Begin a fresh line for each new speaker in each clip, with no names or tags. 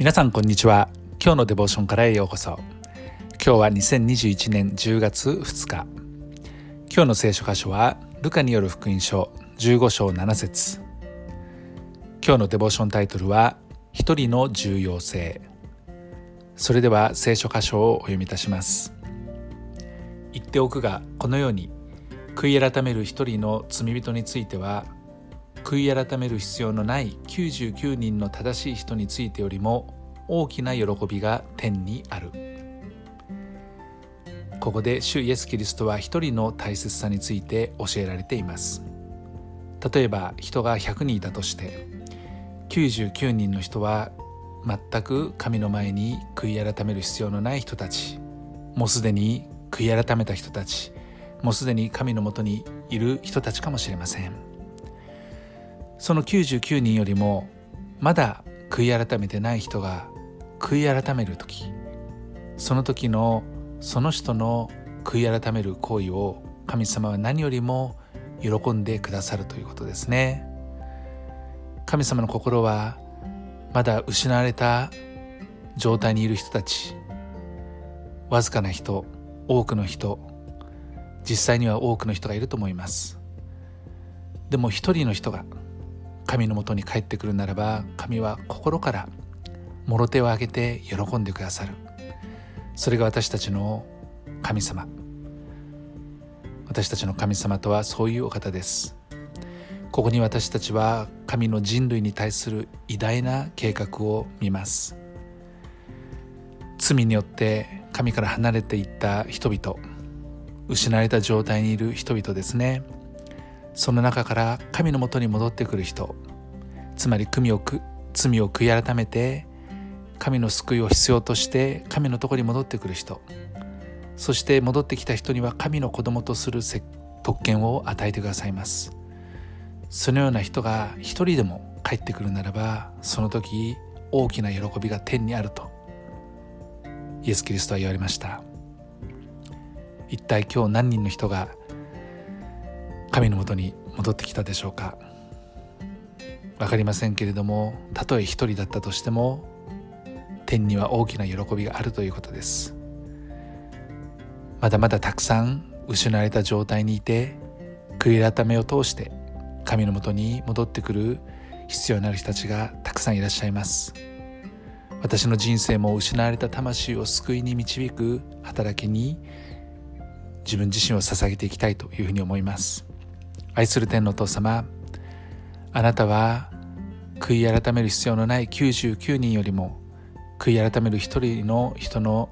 皆さんこんにちは。今日のデボーションからへようこそ。今日は2021年10月2日。今日の聖書箇所はルカによる福音書15章7節。今日のデボーションタイトルは一人の重要性。それでは聖書箇所をお読みいたします。言っておくがこのように悔い改める一人の罪人については悔い改める必要のない99人の正しい人についてよりも大きな喜びが天にある。ここで主イエス・キリストは一人の大切さについて教えられています。例えば人が100人いたとして99人の人は全く神の前に悔い改める必要のない人たちもうすでに悔い改めた人たちもうすでに神のもとにいる人たちかもしれません。その99人よりもまだ悔い改めてない人が悔い改める時。その時のその人の悔い改める行為を神様は何よりも喜んでくださるということですね。神様の心はまだ失われた状態にいる人たち。わずかな人。多くの人。実際には多くの人がいると思います。でも一人の人が神のもとに帰ってくるならば神は心からもろ手を挙げて喜んでくださる。それが私たちの神様。私たちの神様とはそういうお方です。ここに私たちは神の人類に対する偉大な計画を見ます。罪によって神から離れていった人々失われた状態にいる人々ですね。その中から神のもとに戻ってくる人つまり罪を罪を悔い改めて神の救いを必要として神のとこに戻ってくる人そして戻ってきた人には神の子供とする特権を与えてくださいます。そのような人が一人でも帰ってくるならばその時大きな喜びが天にあるとイエス・キリストは言われました。一体今日何人の人が神のもとに戻ってきたでしょうか。分かりませんけれどもたとえ一人だったとしても天には大きな喜びがあるということです。まだまだたくさん失われた状態にいて悔い改めを通して神のもとに戻ってくる必要のある人たちがたくさんいらっしゃいます。私の人生も失われた魂を救いに導く働きに自分自身を捧げていきたいというふうに思います愛する天のお父様あなたは悔い改める必要のない99人よりも悔い改める一人の人の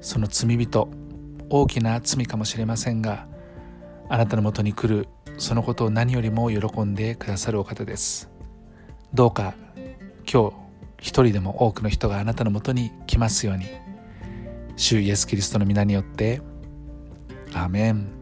その罪人大きな罪かもしれませんがあなたのもとに来るそのことを何よりも喜んでくださるお方です。どうか今日一人でも多くの人があなたのもとに来ますように主イエス・キリストの皆によってアーメン。